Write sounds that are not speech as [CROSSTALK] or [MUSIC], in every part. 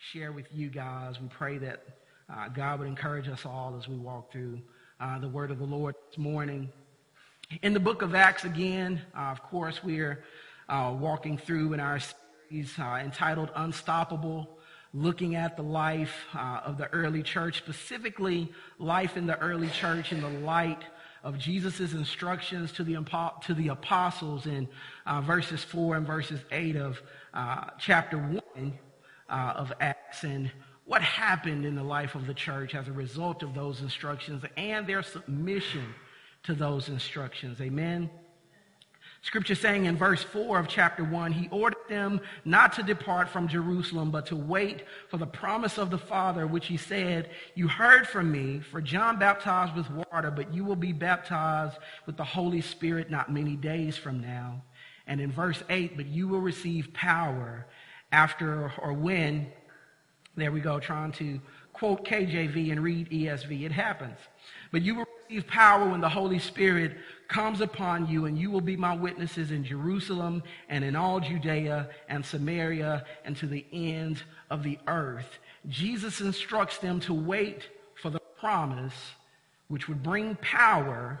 share with you guys. We pray that uh, God would encourage us all as we walk through uh, the word of the Lord this morning. In the book of Acts, again, uh, of course, we're uh, walking through in our series uh, entitled Unstoppable, looking at the life uh, of the early church, specifically life in the early church in the light of Jesus' instructions to the, to the apostles in verses 4 and verses 8 of chapter 1 uh, of Acts and what happened in the life of the church as a result of those instructions and their submission to those instructions. Amen. Scripture saying in verse 4 of chapter 1, he ordered them not to depart from Jerusalem, but to wait for the promise of the Father, which he said, You heard from me, for John baptized with water, but you will be baptized with the Holy Spirit not many days from now. And in verse 8, but you will receive power after or when, there we go, trying to quote KJV and read ESV. It happens. But you will receive power when the Holy Spirit comes upon you, and you will be my witnesses in Jerusalem and in all Judea and Samaria and to the end of the earth. Jesus instructs them to wait for the promise which would bring power.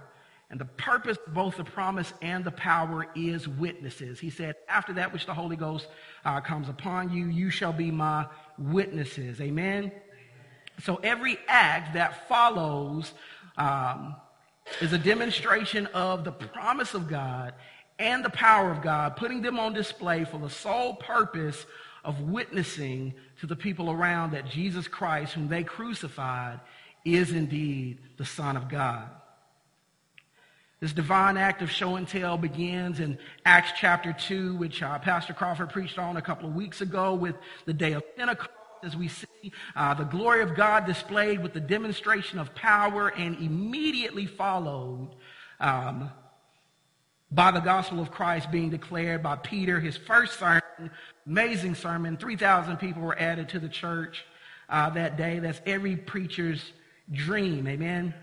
And the purpose both the promise and the power is witnesses. He said, after that which the Holy Ghost uh, comes upon you, you shall be my witnesses. Amen. So every act that follows um, is a demonstration of the promise of God and the power of God, putting them on display for the sole purpose of witnessing to the people around that Jesus Christ, whom they crucified, is indeed the Son of God. This divine act of show and tell begins in Acts chapter 2, which uh, Pastor Crawford preached on a couple of weeks ago with the day of Pentecost as we see uh, the glory of God displayed with the demonstration of power and immediately followed um, by the gospel of Christ being declared by Peter, his first sermon, amazing sermon. 3,000 people were added to the church uh, that day. That's every preacher's dream. Amen.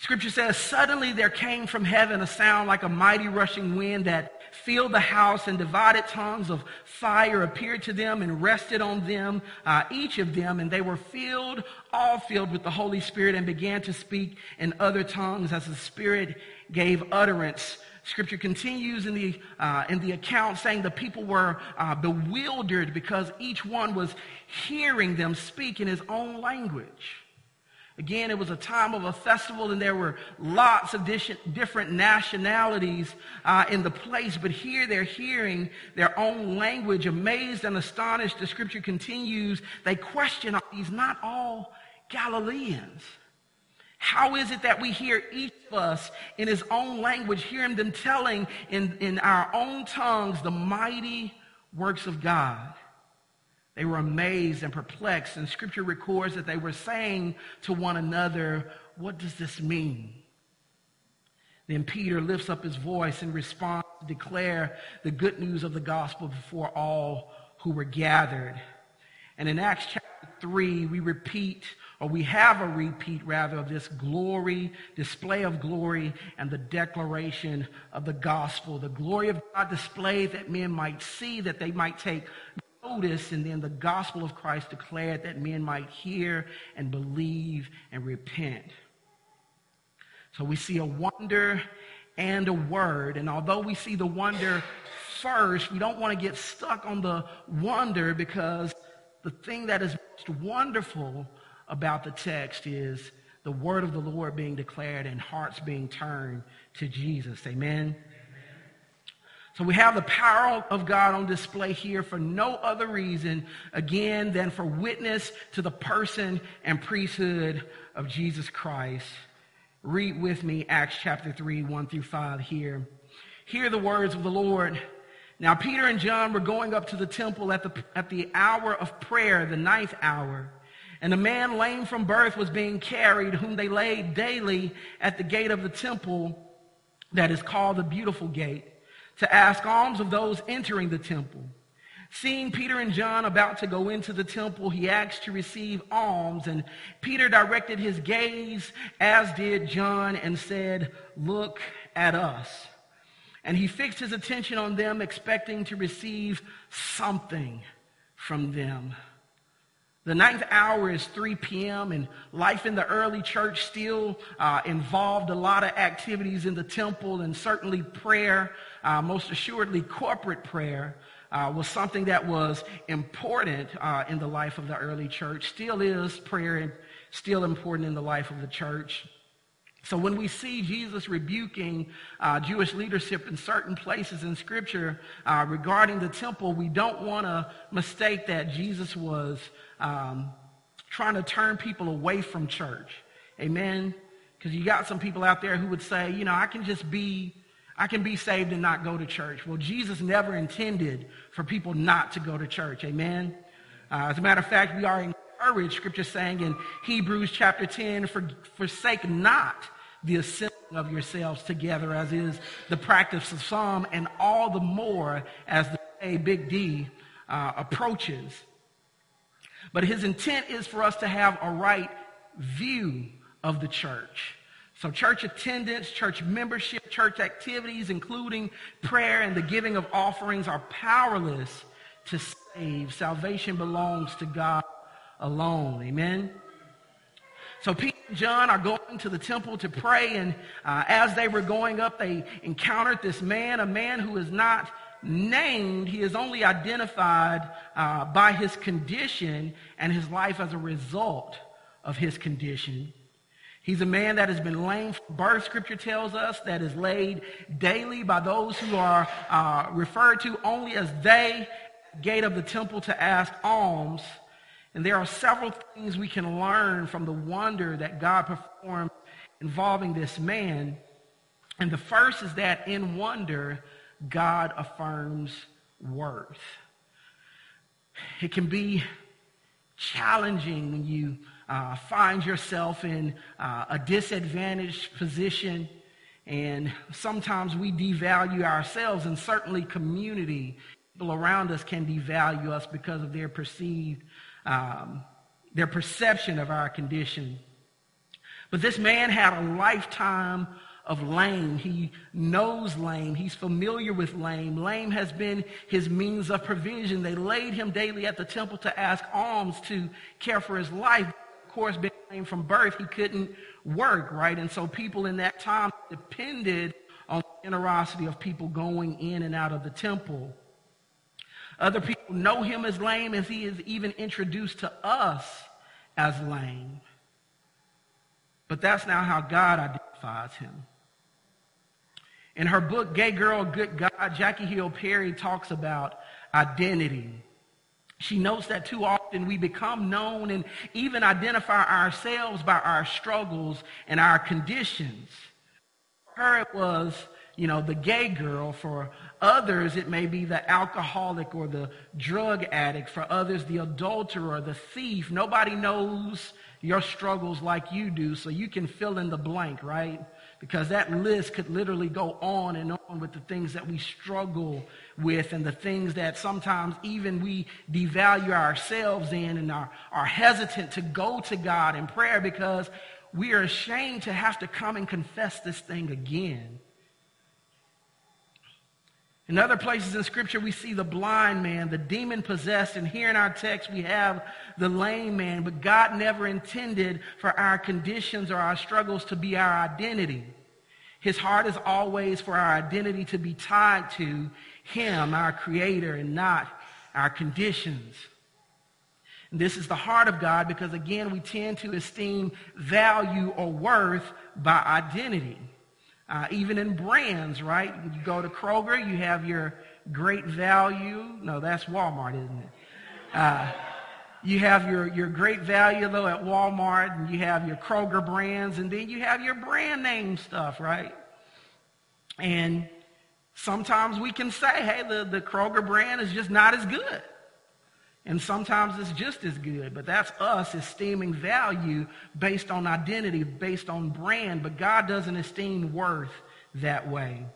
Scripture says, Suddenly there came from heaven a sound like a mighty rushing wind that filled the house, and divided tongues of fire appeared to them and rested on them, uh, each of them, and they were filled, all filled with the Holy Spirit, and began to speak in other tongues as the Spirit gave utterance. Scripture continues in the, uh, in the account saying the people were uh, bewildered because each one was hearing them speak in his own language. Again, it was a time of a festival, and there were lots of different nationalities uh, in the place. But here they're hearing their own language, amazed and astonished. The scripture continues. They question are these not all Galileans? How is it that we hear each of us in his own language, hearing them telling in, in our own tongues the mighty works of God? They were amazed and perplexed, and scripture records that they were saying to one another, What does this mean? Then Peter lifts up his voice in response to declare the good news of the gospel before all who were gathered. And in Acts chapter 3, we repeat, or we have a repeat rather, of this glory, display of glory, and the declaration of the gospel. The glory of God displayed that men might see, that they might take notice, and then the gospel of Christ declared that men might hear and believe and repent. So we see a wonder and a word. And although we see the wonder first, we don't want to get stuck on the wonder because the thing that is most wonderful about the text is the word of the Lord being declared and hearts being turned to Jesus. Amen. So we have the power of God on display here for no other reason, again, than for witness to the person and priesthood of Jesus Christ. Read with me Acts chapter 3, 1 through 5 here. Hear the words of the Lord. Now, Peter and John were going up to the temple at the, at the hour of prayer, the ninth hour. And a man lame from birth was being carried, whom they laid daily at the gate of the temple that is called the Beautiful Gate to ask alms of those entering the temple. Seeing Peter and John about to go into the temple, he asked to receive alms, and Peter directed his gaze, as did John, and said, Look at us. And he fixed his attention on them, expecting to receive something from them. The ninth hour is 3 p.m., and life in the early church still uh, involved a lot of activities in the temple, and certainly prayer, uh, most assuredly corporate prayer, uh, was something that was important uh, in the life of the early church. Still is prayer, still important in the life of the church. So when we see Jesus rebuking uh, Jewish leadership in certain places in Scripture uh, regarding the temple, we don't want to mistake that Jesus was um, trying to turn people away from church. Amen? Because you got some people out there who would say, you know, I can just be, I can be saved and not go to church. Well, Jesus never intended for people not to go to church. Amen? Uh, as a matter of fact, we are encouraged, scripture saying in Hebrews chapter 10, for, forsake not the assembling of yourselves together, as is the practice of some, and all the more as the day, big D, uh, approaches. But his intent is for us to have a right view of the church. So, church attendance, church membership, church activities, including prayer and the giving of offerings, are powerless to save. Salvation belongs to God alone. Amen? So, Peter and John are going to the temple to pray, and uh, as they were going up, they encountered this man, a man who is not named, he is only identified uh, by his condition and his life as a result of his condition. He's a man that has been lame from birth, scripture tells us, that is laid daily by those who are uh, referred to only as they, gate of the temple to ask alms. And there are several things we can learn from the wonder that God performed involving this man. And the first is that in wonder, God affirms worth. It can be challenging when you uh, find yourself in uh, a disadvantaged position, and sometimes we devalue ourselves, and certainly community, people around us can devalue us because of their perceived, um, their perception of our condition. But this man had a lifetime of lame. He knows lame. He's familiar with lame. Lame has been his means of provision. They laid him daily at the temple to ask alms to care for his life. Course, being lame from birth, he couldn't work, right? And so people in that time depended on the generosity of people going in and out of the temple. Other people know him as lame as he is even introduced to us as lame. But that's not how God identifies him. In her book, Gay Girl, Good God, Jackie Hill Perry talks about identity. She notes that too often we become known and even identify ourselves by our struggles and our conditions. For her, it was, you know, the gay girl. For others, it may be the alcoholic or the drug addict. For others, the adulterer the thief. Nobody knows your struggles like you do, so you can fill in the blank, right? because that list could literally go on and on with the things that we struggle with and the things that sometimes even we devalue ourselves in and are, are hesitant to go to God in prayer because we are ashamed to have to come and confess this thing again. In other places in Scripture, we see the blind man, the demon possessed, and here in our text, we have the lame man. But God never intended for our conditions or our struggles to be our identity. His heart is always for our identity to be tied to Him, our Creator, and not our conditions. And this is the heart of God because, again, we tend to esteem value or worth by identity. Uh, even in brands, right? You go to Kroger, you have your great value. No, that's Walmart, isn't it? Uh, you have your, your great value, though, at Walmart, and you have your Kroger brands, and then you have your brand name stuff, right? And sometimes we can say, hey, the, the Kroger brand is just not as good. And sometimes it's just as good, but that's us esteeming value based on identity, based on brand, but God doesn't esteem worth that way.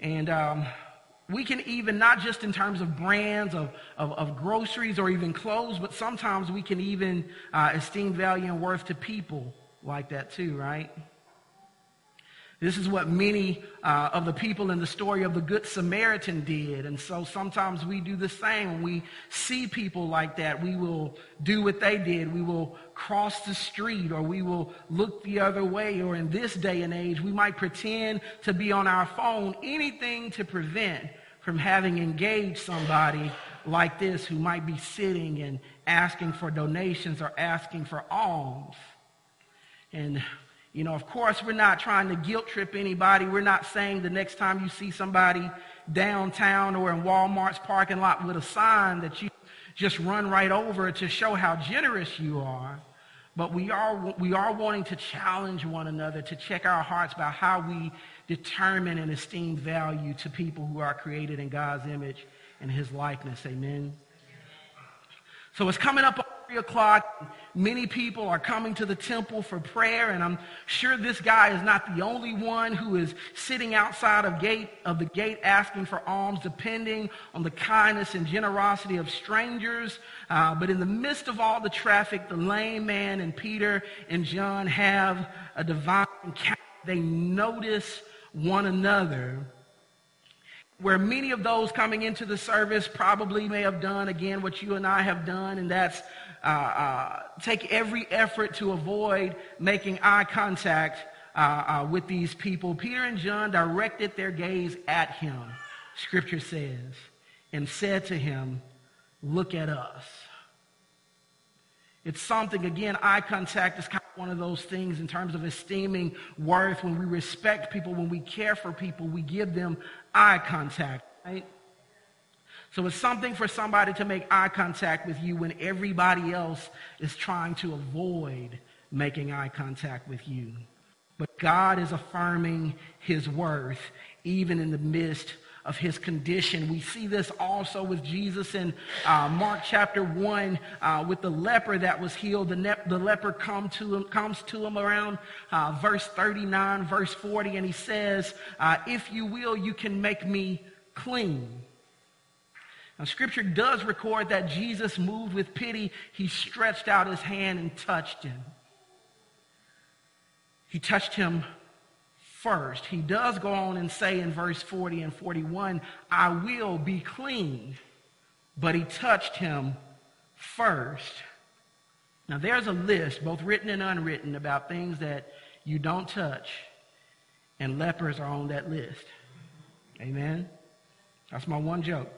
And um, we can even, not just in terms of brands, of, of, of groceries, or even clothes, but sometimes we can even uh, esteem value and worth to people like that too, right? This is what many uh, of the people in the story of the Good Samaritan did. And so sometimes we do the same. When we see people like that, we will do what they did. We will cross the street or we will look the other way. Or in this day and age, we might pretend to be on our phone, anything to prevent from having engaged somebody like this who might be sitting and asking for donations or asking for alms. And you know, of course, we're not trying to guilt trip anybody. We're not saying the next time you see somebody downtown or in Walmart's parking lot with a sign that you just run right over to show how generous you are. But we are, we are wanting to challenge one another to check our hearts about how we determine and esteem value to people who are created in God's image and his likeness. Amen. So it's coming up 3 o'clock. Many people are coming to the temple for prayer, and I'm sure this guy is not the only one who is sitting outside of, gate, of the gate asking for alms, depending on the kindness and generosity of strangers. Uh, but in the midst of all the traffic, the lame man and Peter and John have a divine encounter. They notice one another where many of those coming into the service probably may have done again what you and I have done, and that's uh, uh, take every effort to avoid making eye contact uh, uh, with these people. Peter and John directed their gaze at him, scripture says, and said to him, Look at us. It's something, again, eye contact is kind of one of those things in terms of esteeming worth. When we respect people, when we care for people, we give them eye contact, right? So it's something for somebody to make eye contact with you when everybody else is trying to avoid making eye contact with you. But God is affirming his worth even in the midst of his condition. We see this also with Jesus in uh, Mark chapter 1 uh, with the leper that was healed. The, ne- the leper come to him, comes to him around uh, verse 39, verse 40, and he says, uh, If you will, you can make me clean. Now, scripture does record that Jesus, moved with pity, he stretched out his hand and touched him. He touched him first. He does go on and say in verse 40 and 41, I will be clean. But he touched him first. Now, there's a list, both written and unwritten, about things that you don't touch, and lepers are on that list. Amen? That's my one joke.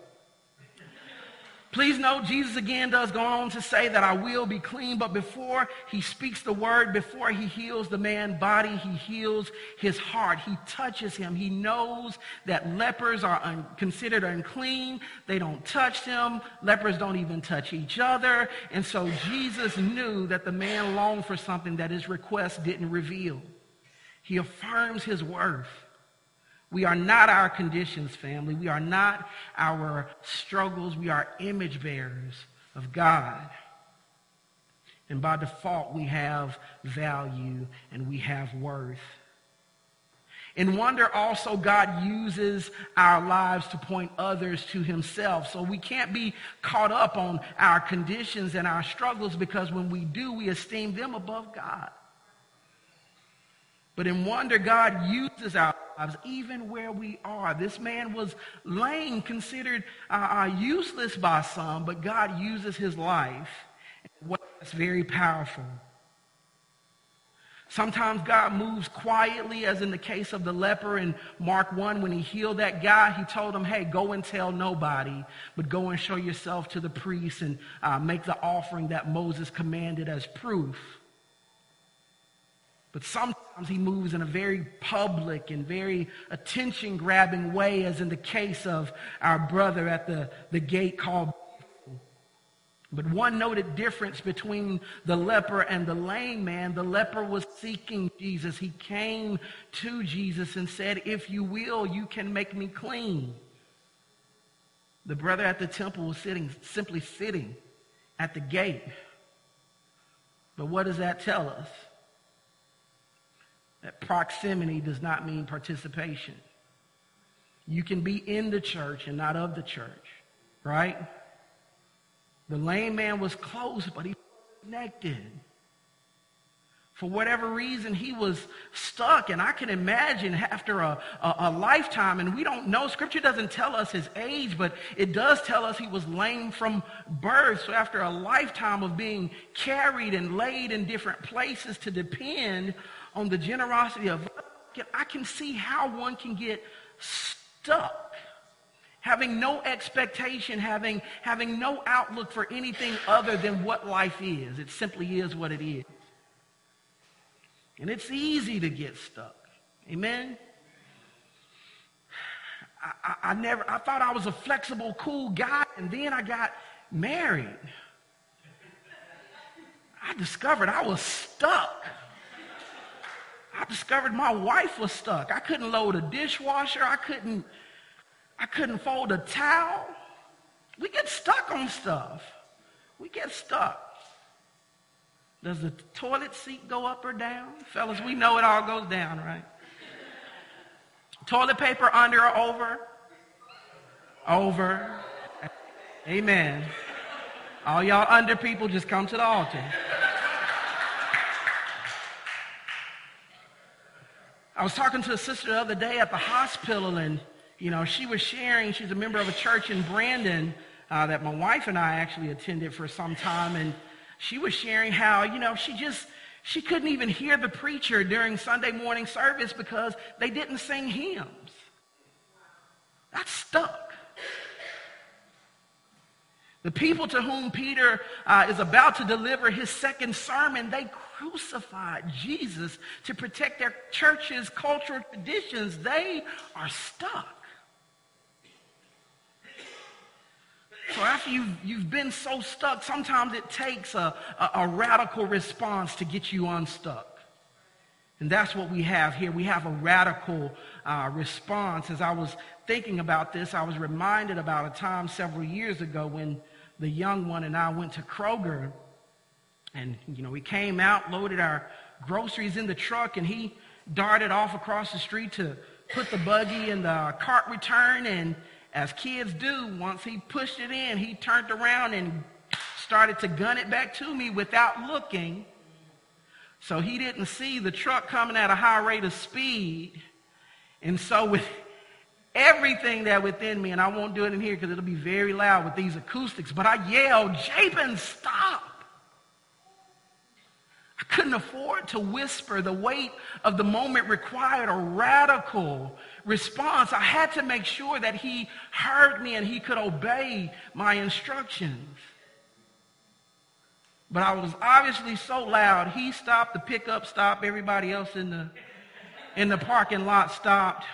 Please note, Jesus again does go on to say that I will be clean, but before he speaks the word, before he heals the man's body, he heals his heart. He touches him. He knows that lepers are un- considered unclean. They don't touch them. Lepers don't even touch each other. And so Jesus knew that the man longed for something that his request didn't reveal. He affirms his worth. We are not our conditions, family. We are not our struggles. We are image bearers of God. And by default, we have value and we have worth. In wonder, also, God uses our lives to point others to himself. So we can't be caught up on our conditions and our struggles because when we do, we esteem them above God. But in wonder, God uses our lives, even where we are. This man was lame, considered uh, uh, useless by some, but God uses his life. That's very powerful. Sometimes God moves quietly, as in the case of the leper in Mark 1 when he healed that guy. He told him, hey, go and tell nobody, but go and show yourself to the priest and uh, make the offering that Moses commanded as proof. But sometimes he moves in a very public and very attention grabbing way, as in the case of our brother at the, the gate called. But one noted difference between the leper and the lame man the leper was seeking Jesus. He came to Jesus and said, If you will, you can make me clean. The brother at the temple was sitting, simply sitting at the gate. But what does that tell us? That proximity does not mean participation. You can be in the church and not of the church, right? The lame man was close, but he was connected. For whatever reason, he was stuck. And I can imagine after a, a, a, lifetime, and we don't know, scripture doesn't tell us his age, but it does tell us he was lame from birth. So after a lifetime of being carried and laid in different places to depend on the generosity of I can see how one can get stuck. Having no expectation, having, having no outlook for anything other than what life is. It simply is what it is. And it's easy to get stuck. Amen? I, I, I, never, I thought I was a flexible, cool guy, and then I got married. I discovered I was stuck. Discovered my wife was stuck. I couldn't load a dishwasher. I couldn't, I couldn't fold a towel. We get stuck on stuff. We get stuck. Does the toilet seat go up or down? Fellas, we know it all goes down, right? Toilet paper under or over? Over. Amen. All y'all under people, just come to the altar. I was talking to a sister the other day at the hospital, and you know, she was sharing. She's a member of a church in Brandon uh, that my wife and I actually attended for some time, and she was sharing how you know she just she couldn't even hear the preacher during Sunday morning service because they didn't sing hymns. That's stuck. The people to whom Peter uh, is about to deliver his second sermon, they crucified Jesus to protect their church's cultural traditions. They are stuck. So after you've, you've been so stuck, sometimes it takes a, a, a radical response to get you unstuck. And that's what we have here. We have a radical uh, response. As I was thinking about this, I was reminded about a time several years ago when the young one and I went to Kroger. And, you know, we came out, loaded our groceries in the truck, and he darted off across the street to put the buggy in the cart return. And as kids do, once he pushed it in, he turned around and started to gun it back to me without looking. So he didn't see the truck coming at a high rate of speed. And so with everything that within me, and I won't do it in here because it'll be very loud with these acoustics, but I yelled, Jabin, stop. Couldn't afford to whisper. The weight of the moment required a radical response. I had to make sure that he heard me and he could obey my instructions. But I was obviously so loud, he stopped, the pickup stopped, everybody else in the, in the parking lot stopped.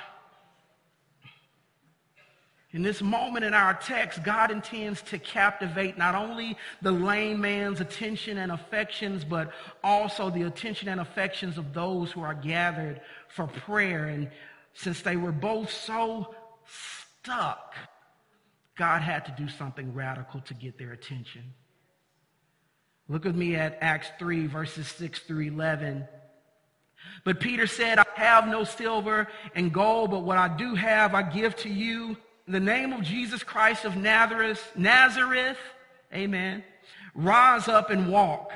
In this moment in our text, God intends to captivate not only the lame man's attention and affections, but also the attention and affections of those who are gathered for prayer. And since they were both so stuck, God had to do something radical to get their attention. Look with me at Acts 3, verses 6 through 11. But Peter said, I have no silver and gold, but what I do have, I give to you in the name of Jesus Christ of Nazareth, Nazareth, amen, rise up and walk.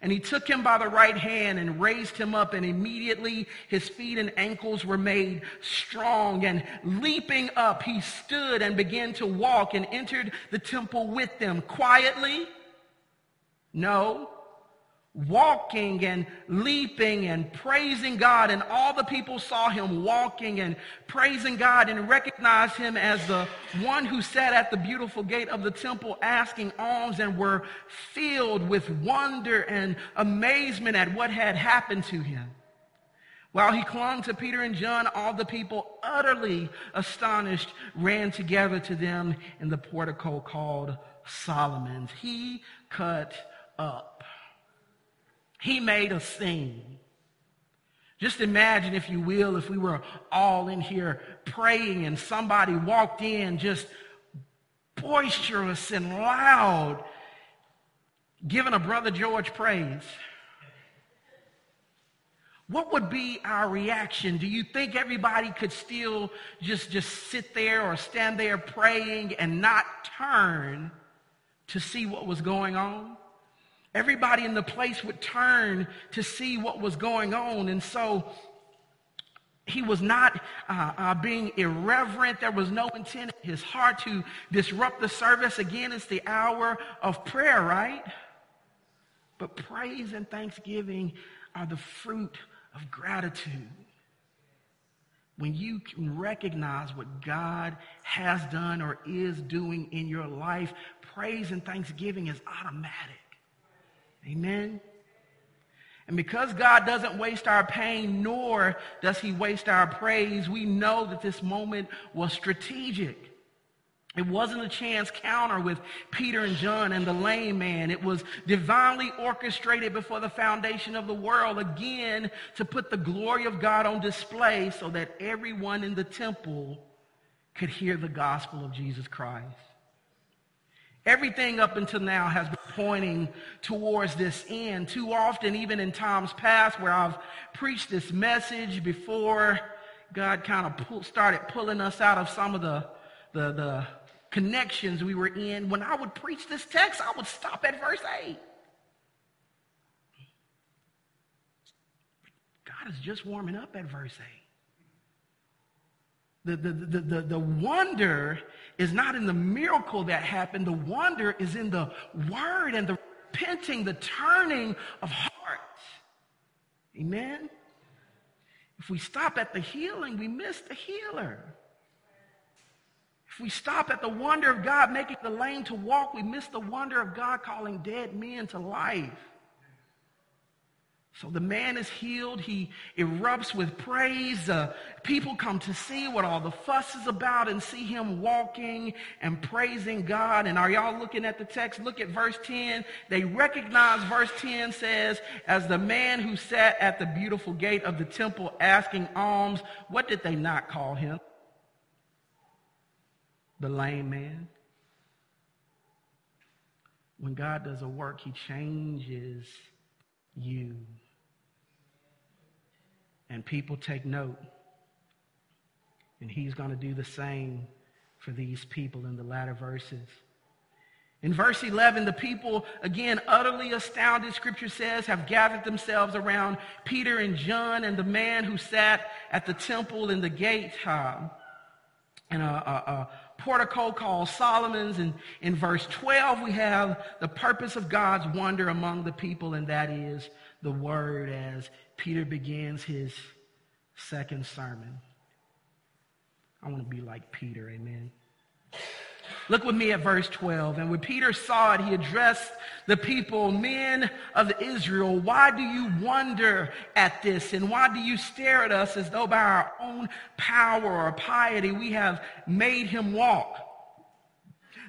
And he took him by the right hand and raised him up, and immediately his feet and ankles were made strong. And leaping up, he stood and began to walk and entered the temple with them quietly. No, walking and leaping and praising God. And all the people saw him walking and praising God and recognized him as the one who sat at the beautiful gate of the temple asking alms and were filled with wonder and amazement at what had happened to him. While he clung to Peter and John, all the people, utterly astonished, ran together to them in the portico called Solomon's. He cut up he made a scene. Just imagine, if you will, if we were all in here praying and somebody walked in just boisterous and loud, giving a Brother George praise. What would be our reaction? Do you think everybody could still just, just sit there or stand there praying and not turn to see what was going on? Everybody in the place would turn to see what was going on. And so he was not uh, uh, being irreverent. There was no intent in his heart to disrupt the service. Again, it's the hour of prayer, right? But praise and thanksgiving are the fruit of gratitude. When you can recognize what God has done or is doing in your life, praise and thanksgiving is automatic. Amen. And because God doesn't waste our pain, nor does he waste our praise, we know that this moment was strategic. It wasn't a chance counter with Peter and John and the lame man. It was divinely orchestrated before the foundation of the world, again, to put the glory of God on display so that everyone in the temple could hear the gospel of Jesus Christ. Everything up until now has been pointing towards this end. Too often, even in times past where I've preached this message before God kind of pull, started pulling us out of some of the, the, the connections we were in, when I would preach this text, I would stop at verse 8. God is just warming up at verse 8. The, the, the, the, the wonder is not in the miracle that happened. The wonder is in the word and the repenting, the turning of hearts. Amen? If we stop at the healing, we miss the healer. If we stop at the wonder of God making the lame to walk, we miss the wonder of God calling dead men to life. So the man is healed. He erupts with praise. Uh, people come to see what all the fuss is about and see him walking and praising God. And are y'all looking at the text? Look at verse 10. They recognize verse 10 says, as the man who sat at the beautiful gate of the temple asking alms, what did they not call him? The lame man. When God does a work, he changes you. And people take note. And he's going to do the same for these people in the latter verses. In verse 11, the people, again, utterly astounded, scripture says, have gathered themselves around Peter and John and the man who sat at the temple in the gate uh, in a, a, a portico called Solomon's. And in verse 12, we have the purpose of God's wonder among the people, and that is the word as Peter begins his second sermon. I want to be like Peter, amen. Look with me at verse 12. And when Peter saw it, he addressed the people, men of Israel, why do you wonder at this? And why do you stare at us as though by our own power or piety we have made him walk?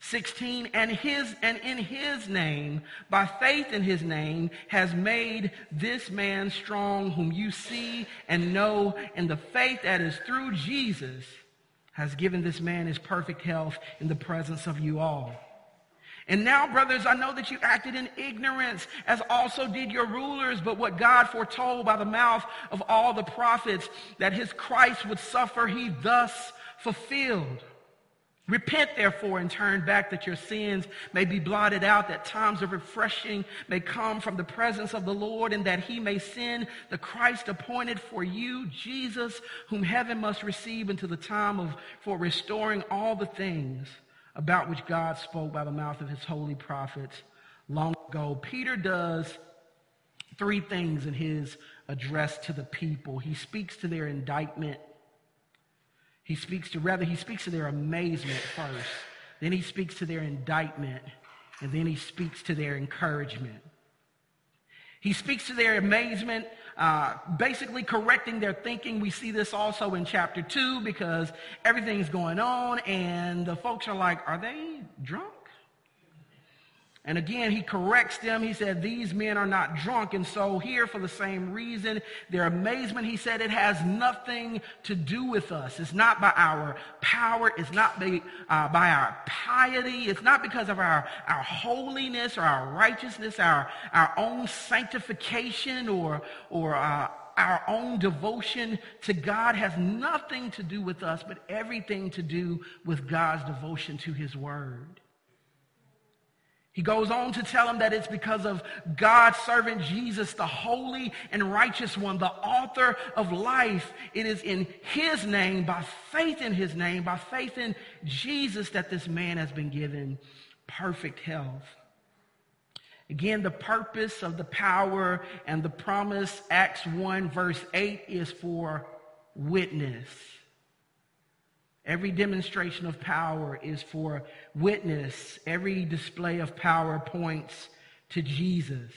16 and his and in his name by faith in his name has made this man strong whom you see and know and the faith that is through Jesus has given this man his perfect health in the presence of you all and now, brothers, I know that you acted in ignorance, as also did your rulers, but what God foretold by the mouth of all the prophets that his Christ would suffer, he thus fulfilled. Repent, therefore, and turn back that your sins may be blotted out, that times of refreshing may come from the presence of the Lord, and that he may send the Christ appointed for you, Jesus, whom heaven must receive until the time of for restoring all the things about which God spoke by the mouth of his holy prophets long ago. Peter does three things in his address to the people. He speaks to their indictment he speaks to, rather, he speaks to their amazement first. Then he speaks to their indictment. And then he speaks to their encouragement. He speaks to their amazement, uh, basically correcting their thinking. We see this also in chapter 2 because everything's going on and the folks are like, are they drunk? And again, he corrects them. He said, These men are not drunk. And so, here, for the same reason, their amazement, he said, it has nothing to do with us. It's not by our power. It's not by, uh, by our piety. It's not because of our, our holiness or our righteousness, our, our own sanctification or, or uh, our own devotion to God has nothing to do with us, but everything to do with God's devotion to his word. He goes on to tell him that it's because of God's servant Jesus, the holy and righteous one, the author of life. It is in his name, by faith in his name, by faith in Jesus, that this man has been given perfect health. Again, the purpose of the power and the promise, Acts 1, verse 8, is for witness. Every demonstration of power is for witness. Every display of power points to Jesus.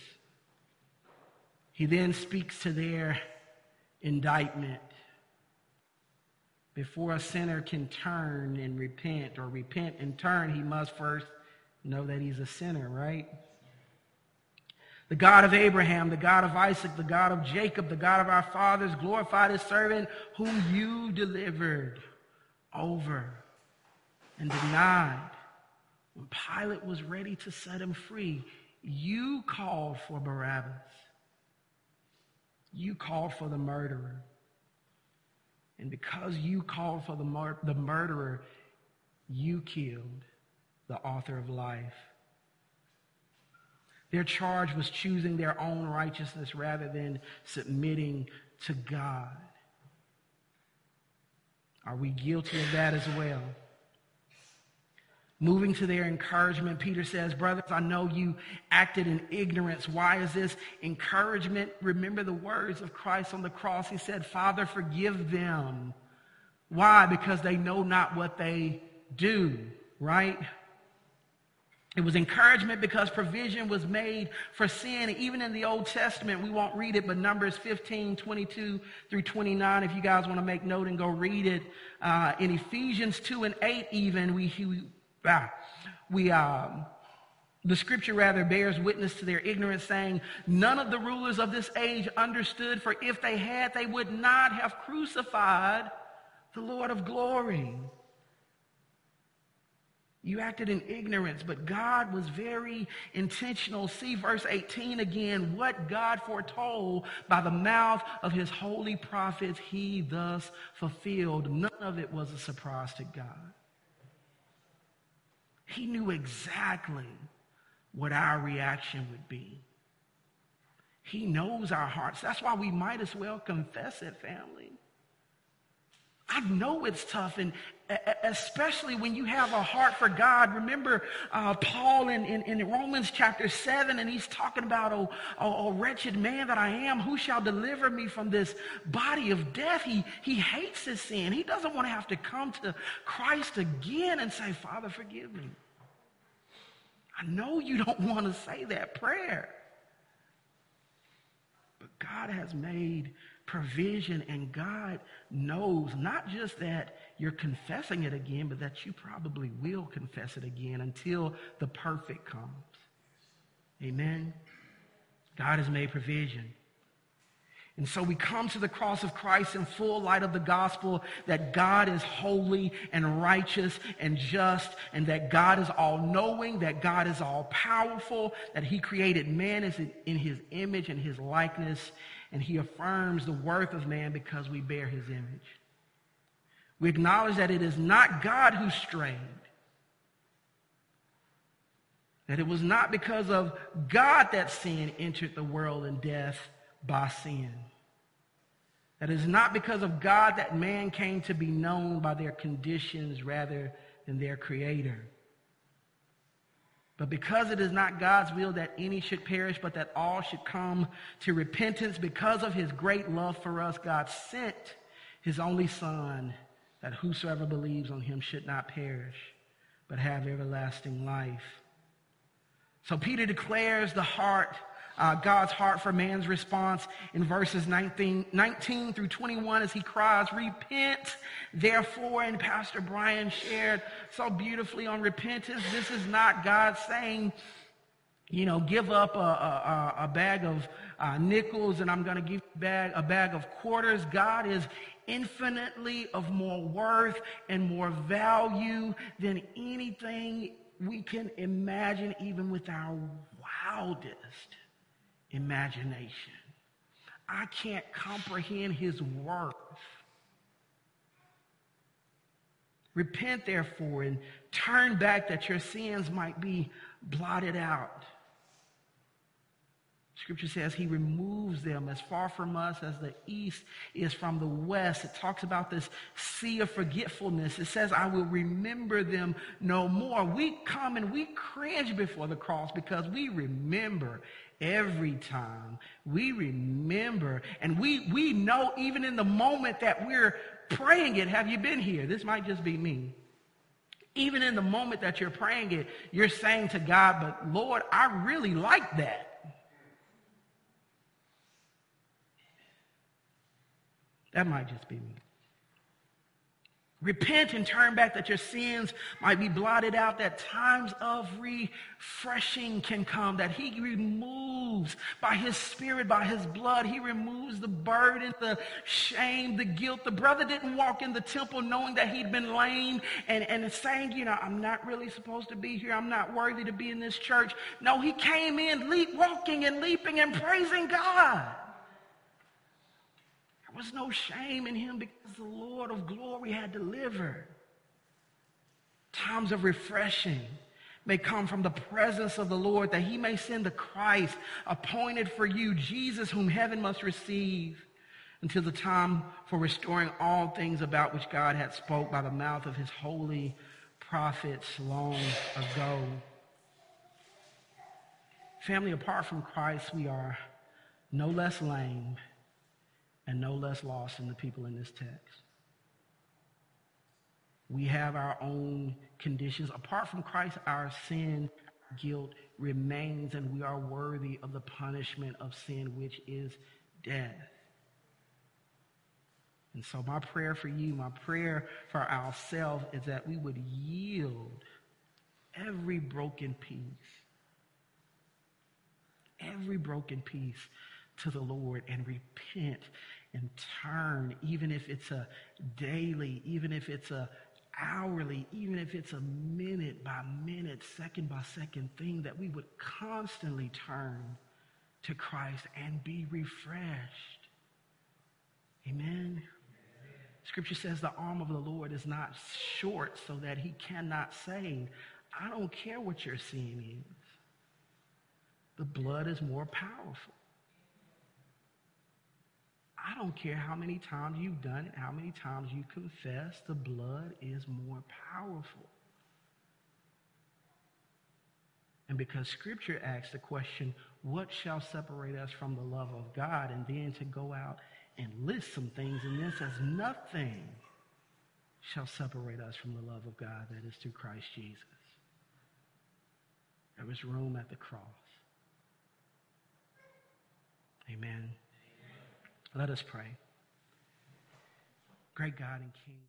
He then speaks to their indictment. Before a sinner can turn and repent, or repent and turn, he must first know that he's a sinner, right? The God of Abraham, the God of Isaac, the God of Jacob, the God of our fathers glorified his servant whom you delivered over and denied. When Pilate was ready to set him free, you called for Barabbas. You called for the murderer. And because you called for the, mur- the murderer, you killed the author of life. Their charge was choosing their own righteousness rather than submitting to God. Are we guilty of that as well? Moving to their encouragement, Peter says, Brothers, I know you acted in ignorance. Why is this encouragement? Remember the words of Christ on the cross. He said, Father, forgive them. Why? Because they know not what they do, right? It was encouragement because provision was made for sin. Even in the Old Testament, we won't read it, but Numbers 15, 22 through 29, if you guys want to make note and go read it. Uh, in Ephesians 2 and 8, even, we, we, ah, we um, the scripture rather bears witness to their ignorance, saying, None of the rulers of this age understood, for if they had, they would not have crucified the Lord of glory. You acted in ignorance, but God was very intentional. See verse 18 again. What God foretold by the mouth of his holy prophets, he thus fulfilled. None of it was a surprise to God. He knew exactly what our reaction would be. He knows our hearts. That's why we might as well confess it, family. I know it's tough, and especially when you have a heart for God. Remember uh, Paul in, in, in, Romans chapter 7, and he's talking about, oh, oh, oh, wretched man that I am, who shall deliver me from this body of death? He, he hates his sin. He doesn't want to have to come to Christ again and say, Father, forgive me. I know you don't [LAUGHS] want to say that prayer. But God has made provision, and God knows not just that you're confessing it again, but that you probably will confess it again until the perfect comes. Amen. God has made provision. And so we come to the cross of Christ in full light of the gospel that God is holy and righteous and just, and that God is all knowing, that God is all powerful, that he created man in his image and his likeness, and he affirms the worth of man because we bear his image. We acknowledge that it is not God who strayed, that it was not because of God that sin entered the world and death by sin. That it is not because of God that man came to be known by their conditions rather than their creator. But because it is not God's will that any should perish, but that all should come to repentance, because of his great love for us, God sent his only Son, that whosoever believes on him should not perish, but have everlasting life. So Peter declares the heart uh, God's heart for man's response in verses 19, 19 through 21 as he cries, Repent, therefore. And Pastor Brian shared so beautifully on repentance. This is not God saying, you know, give up a, a, a bag of uh, nickels and I'm going to give bag, a bag of quarters. God is infinitely of more worth and more value than anything we can imagine, even with our wildest imagination. I can't comprehend his worth. Repent, therefore, and turn back that your sins might be blotted out. Scripture says he removes them as far from us as the east is from the west. It talks about this sea of forgetfulness. It says, I will remember them no more. We come and we cringe before the cross because we remember every time. We remember and we, we know even in the moment that we're praying it. Have you been here? This might just be me. Even in the moment that you're praying it, you're saying to God, but Lord, I really like that. That might just be me. Repent and turn back that your sins might be blotted out, that times of refreshing can come, that he removes by his spirit, by his blood, he removes the burden, the shame, the guilt. The brother didn't walk in the temple knowing that he'd been lame and, and saying, you know, I'm not really supposed to be here. I'm not worthy to be in this church. No, he came in leap, walking and leaping and praising God. Was no shame in him because the Lord of glory had delivered. Times of refreshing may come from the presence of the Lord that he may send the Christ appointed for you, Jesus, whom heaven must receive until the time for restoring all things about which God had spoke by the mouth of his holy prophets long ago. Family, apart from Christ, we are no less lame and no less lost than the people in this text. We have our own conditions. Apart from Christ, our sin, guilt remains, and we are worthy of the punishment of sin, which is death. And so, my prayer for you, my prayer for ourselves, is that we would yield every broken piece, every broken piece to the Lord and repent and turn, even if it's a daily, even if it's a hourly, even if it's a minute by minute, second by second thing, that we would constantly turn to Christ and be refreshed. Amen. Scripture says the arm of the Lord is not short so that he cannot save. I don't care what your sin is. The blood is more powerful. I don't care how many times you've done it, how many times you confess, the blood is more powerful. And because scripture asks the question, what shall separate us from the love of God? And then to go out and list some things in this as nothing shall separate us from the love of God that is through Christ Jesus. There was room at the cross. Amen. Let us pray. Great God and King.